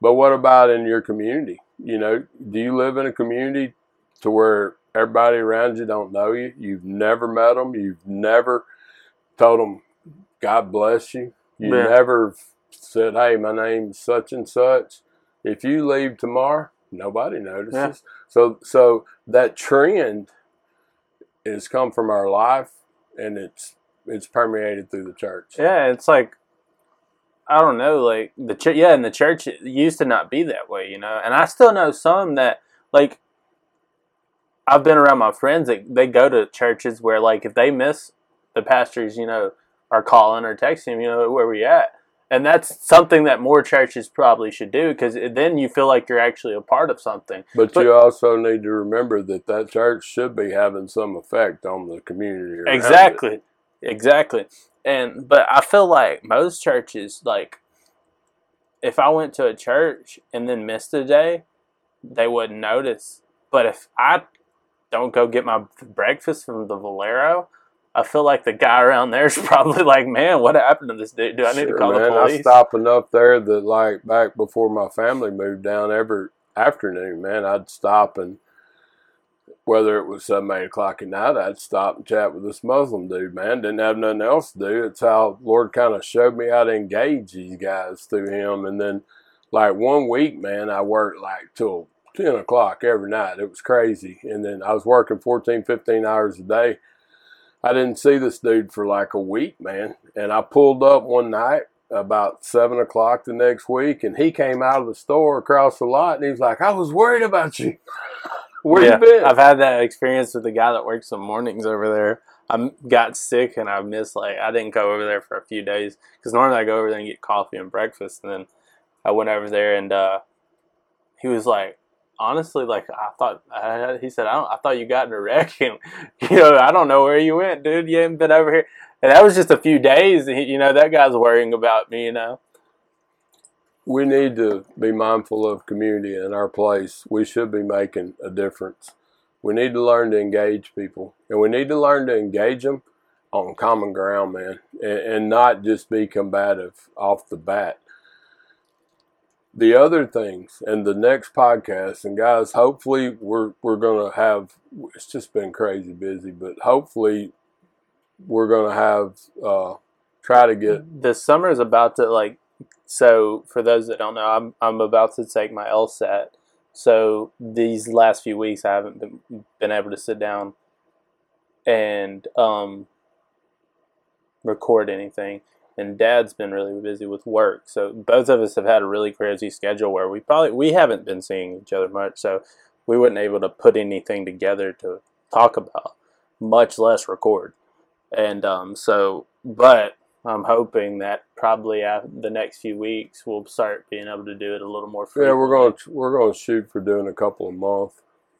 But what about in your community? You know, do you live in a community to where everybody around you don't know you? You've never met them. You've never told them, God bless you. You Yeah. never said, hey, my name's such and such. If you leave tomorrow, nobody notices. Yeah. So, so that trend has come from our life and it's it's permeated through the church. Yeah, it's like I don't know, like the ch- yeah, and the church it used to not be that way, you know. And I still know some that like I've been around my friends that they go to churches where like if they miss the pastors, you know, are calling or texting, you know, where we at. And that's something that more churches probably should do because then you feel like you're actually a part of something. But, But- you also need to remember that that church should be having some effect on the community. around it. Exactly. Exactly. And but I feel like most churches like if I went to a church and then missed a day, they wouldn't notice. But if I don't go get my breakfast from the Valero, I feel like the guy around there is probably like, "Man, what happened to this dude? Do I need Sure, to call man. the police? I police?" stop enough there that, like, back before my family moved down, every afternoon, man, I'd stop and whether it was seven, eight o'clock at night, I'd stop and chat with this Muslim dude, man. Didn't have nothing else to do. It's how Lord kind of showed me how to engage these guys through him. And then, like, one week, man, I worked like till 10 o'clock every night. It was crazy. And then I was working 14, 15 hours a day. I didn't see this dude for like a week, man. And I pulled up one night about seven o'clock the next week, and he came out of the store across the lot, and he was like, "I was worried about you. Where yeah, you been?" I've had that experience with the guy that works some mornings over there. I got sick and I missed like I didn't go over there for a few days because normally I go over there and get coffee and breakfast, and then I went over there and uh, he was like, honestly, like I thought I, he said I I thought you got in a wreck and you know I don't know where you went, dude. You haven't been over here, and that was just a few days. he- You know that guy's worrying about me. You know, we need to be mindful of community in our place. We should be making a difference. We need to learn to engage people, and we need to learn to engage them on common ground, man, and, and not just be combative off the bat. The other things, and the next podcast, and guys, hopefully we're we're gonna have. It's just been crazy busy, but hopefully we're going to have uh, try to get the summer is about to like so for those that don't know i'm, I'm about to take my lsat so these last few weeks i haven't been, been able to sit down and um, record anything and dad's been really busy with work. So both of us have had a really crazy schedule where we probably we haven't been seeing each other much so we weren't able to put anything together to talk about much less record. And um, so but i'm hoping that probably after the next few weeks we'll start being able to do it a little more yeah we're going to we're going to shoot for doing a couple a month.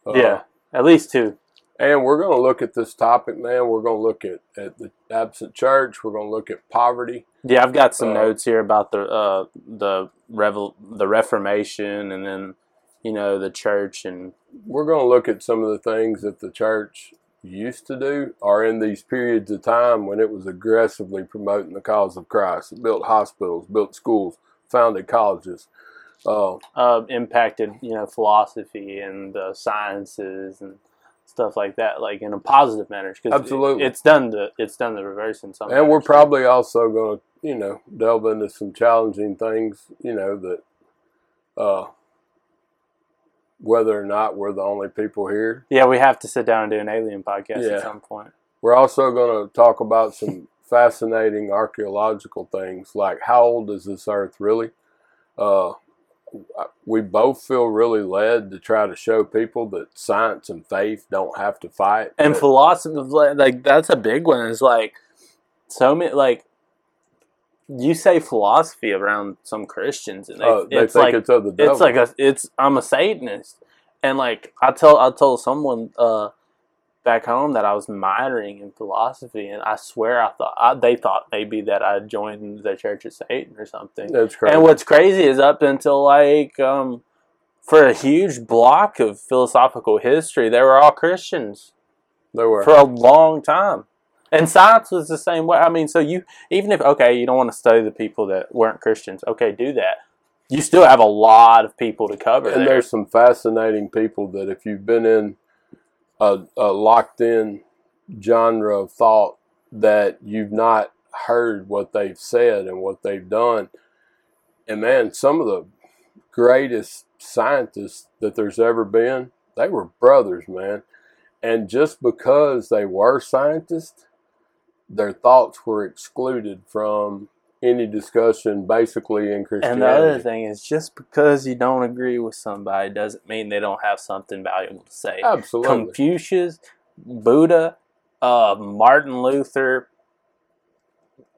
Uh, yeah at least two And we're going to look at this topic, man. We're going to look at, at the absent church. We're going to look at poverty. Yeah, I've got some Uh, notes here about the uh, the revel the Reformation, and then you know the church, and We're going to look at some of the things that the church used to do or in these periods of time when it was aggressively promoting the cause of Christ. It built hospitals, built schools, founded colleges. Uh, uh, impacted you know philosophy and the sciences and stuff like that, like in a positive manner. 'cause Absolutely. it, it's done the it's done the reverse in some. and we're manners. probably also going to, you know, delve into some challenging things, you know, that uh, whether or not we're the only people here. yeah, we have to sit down and do an alien podcast Yeah. at some point. We're also going to talk about some fascinating archaeological things, like how old is this Earth really? Uh, we both feel really led to try to show people that science and faith don't have to fight. And philosophy, like that's a big one. Is like so many like. You say philosophy around some Christians, and they, uh, they it's think like it's of the devil. it's like a it's I'm a Satanist, and like I tell I told someone uh back home that I was minoring in philosophy, and I swear I thought I, they thought maybe that I joined the Church of Satan or something. That's crazy. And what's crazy is up until like um for a huge block of philosophical history, they were all Christians they were. for a long time. And science was the same way. I mean, so you even if okay, you don't want to study the people that weren't Christians, okay, do that. You still have a lot of people to cover. and there. there's some fascinating people that if you've been in a, a locked in genre of thought that you've not heard what they've said and what they've done. And man some of the greatest scientists that there's ever been they were brothers man. And just because they were scientists their thoughts were excluded from any discussion basically in christianity And the other thing is, just because you don't agree with somebody doesn't mean they don't have something valuable to say. absolutely Confucius, Buddha, uh, Martin Luther,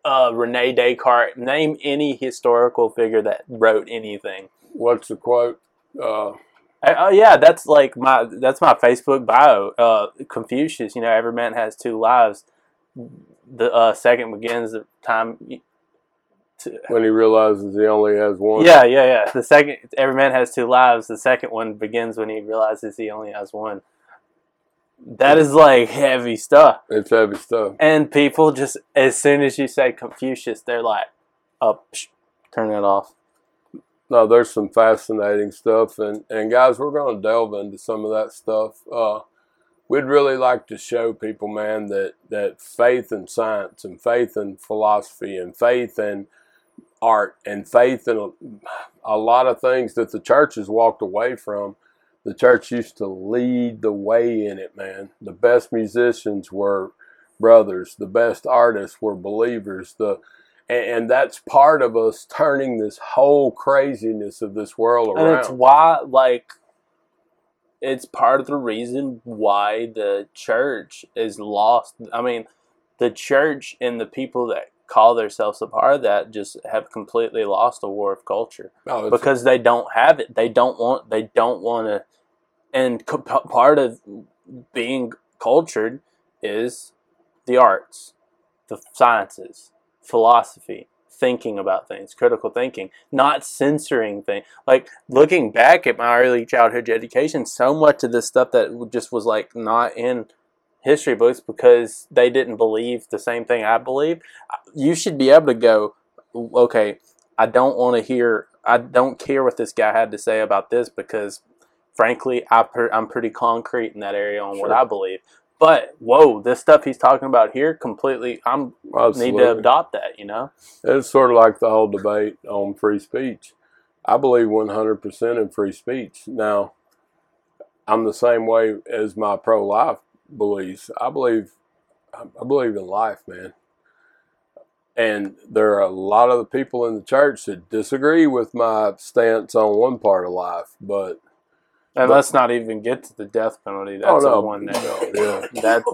uh, Rene Descartes. Name any historical figure that wrote anything. what's the quote uh, Uh, Oh yeah, that's like my that's my Facebook bio. Uh, Confucius, you know, every man has two lives. The uh, second begins the time. When he realizes he only has one. yeah, yeah, yeah. The second, every man has two lives. The second one begins when he realizes he only has one. That is like heavy stuff. It's heavy stuff. And people just, as soon as you say Confucius, they're like, "Up, psh, turn it off." No, there's some fascinating stuff, and and guys, we're going to delve into some of that stuff. Uh, we'd really like to show people, man, that that faith and science and faith and philosophy and faith in art and faith and a, a lot of things that the church has walked away from. The church used to lead the way in it, man. The best musicians were brothers. The best artists were believers. The and, and that's part of us turning this whole craziness of this world around. And it's why, like, it's part of the reason why the church is lost. I mean, the church and the people that call themselves a part of that just have completely lost the war of culture Oh, because they don't have it. They don't want. They don't want to. And co- part of being cultured is the arts, the sciences, philosophy, thinking about things, critical thinking, not censoring things. Like looking back at my early childhood education, so much of this stuff that just was like not in history books because they didn't believe the same thing I believe. You should be able to go, okay, I don't want to hear, I don't care what this guy had to say about this because frankly, I per, I'm pretty concrete in that area on what I believe. But whoa, this stuff he's talking about here completely. I'm Absolutely. need to adopt that. You know. It's sort of like the whole debate on free speech. I believe 100% in free speech. Now, I'm the same way as my pro-life beliefs. I believe, I believe in life, man. And there are a lot of the people in the church that disagree with my stance on one part of life, but And But- let's not even get to the death penalty. Oh, That's oh no, the one that no, yeah. that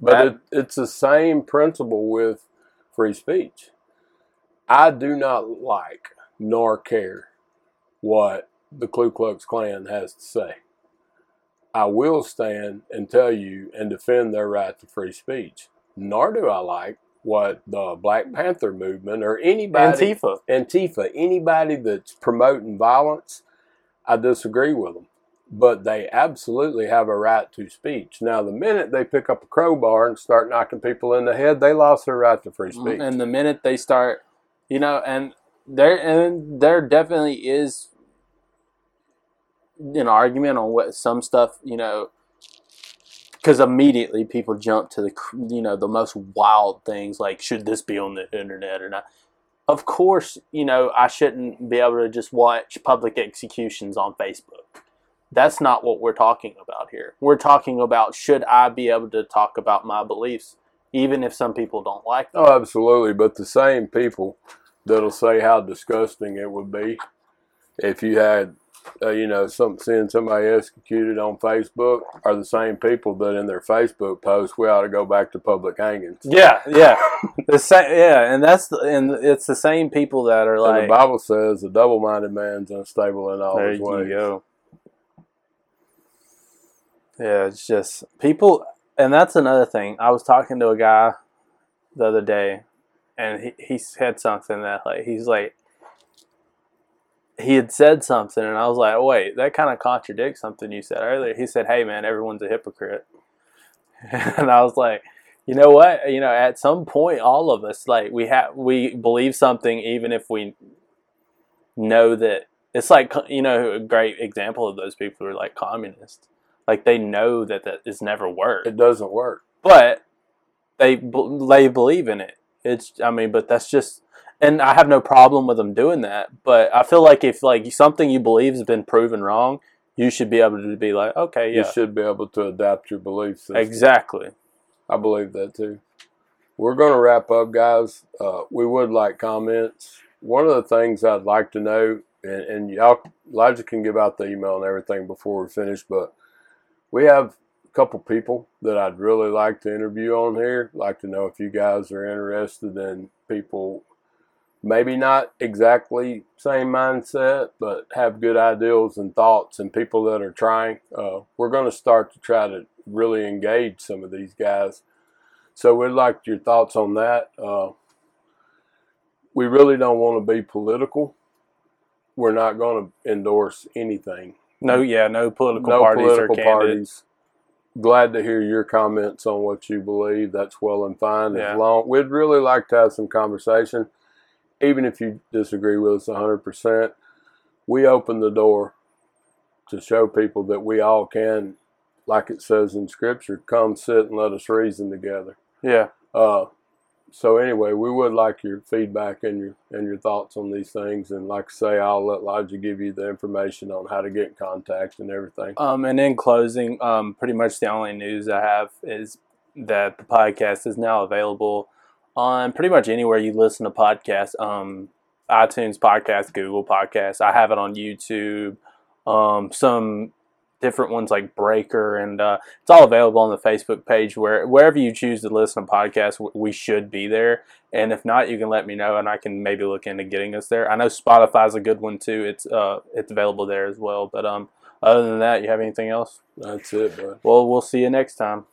But it, it's the same principle with free speech. I do not like nor care what the Ku Klux Klan has to say. I will stand and tell you and defend their right to free speech. Nor do I like what the Black Panther movement or anybody Antifa. Antifa, anybody that's promoting violence, I disagree with them. But they absolutely have a right to speech. Now, the minute they pick up a crowbar and start knocking people in the head, they lost their right to free mm-hmm. speech. And the minute they start, you know, and there and there definitely is an argument on what some stuff, you know, because immediately people jump to the you know the most wild things like should this be on the internet or not. Of course, you know I shouldn't be able to just watch public executions on Facebook. That's not what we're talking about here. We're talking about should I be able to talk about my beliefs, even if some people don't like them. oh, absolutely. But the same people that'll say how disgusting it would be if you had, uh, you know, some seeing somebody executed on Facebook are the same people that in their Facebook post we ought to go back to public hangings. Yeah, yeah, the same. Yeah, and that's the, and it's the same people that are and like. the Bible says a double-minded man's unstable in all there his you go. Yeah, it's just people, and that's another thing. I was talking to a guy the other day, and he he said something that like he's like he had said something, and I was like, wait, that kind of contradicts something you said earlier. He said, "Hey, man, everyone's a hypocrite," and I was like. You know what? You know, at some point, all of us like we have we believe something, even if we know that it's like you know a great example of those people who are like communists. Like they know that that is never worked, It doesn't work. but they they believe in it. It's I mean, but that's just and I have no problem with them doing that. But I feel like if like something you believe has been proven wrong, you should be able to be like, okay, yeah. You should be able to adapt your beliefs. exactly. I believe that too. We're going to wrap up, guys. Uh, we would like comments. One of the things I'd like to know, and, and y'all, Elijah can give out the email and everything before we finish, but we have a couple people that I'd really like to interview on here. Like to know if you guys are interested in people, maybe not exactly same mindset, but have good ideals and thoughts, and people that are trying. Uh, we're going to start to try to really engage some of these guys. So we'd like your thoughts on that. Uh, we really don't want to be political. We're not going to endorse anything. No, yeah, no political no parties political or candidates. parties. Glad to hear your comments on what you believe. That's well and fine. Yeah. As long we'd really like to have some conversation, even if you disagree with us hundred percent. We open the door to show people that we all can, like it says in Scripture, come sit and let us reason together. Yeah, Uh, so anyway, we would like your feedback and your and your thoughts on these things. And like I say, I'll let Elijah give you the information on how to get in contact and everything. Um, and in closing, um, pretty much the only news I have is that the podcast is now available on pretty much anywhere you listen to podcasts. Um, iTunes podcast, Google podcast. I have it on YouTube. Um, some different ones like Breaker, and uh, it's all available on the Facebook page. Where wherever you choose to listen to podcasts, we should be there. And if not, you can let me know, and I can maybe look into getting us there. I know Spotify's a good one too. It's uh, it's available there as well. But um, other than that, you have anything else? That's it, bud. Well, we'll see you next time.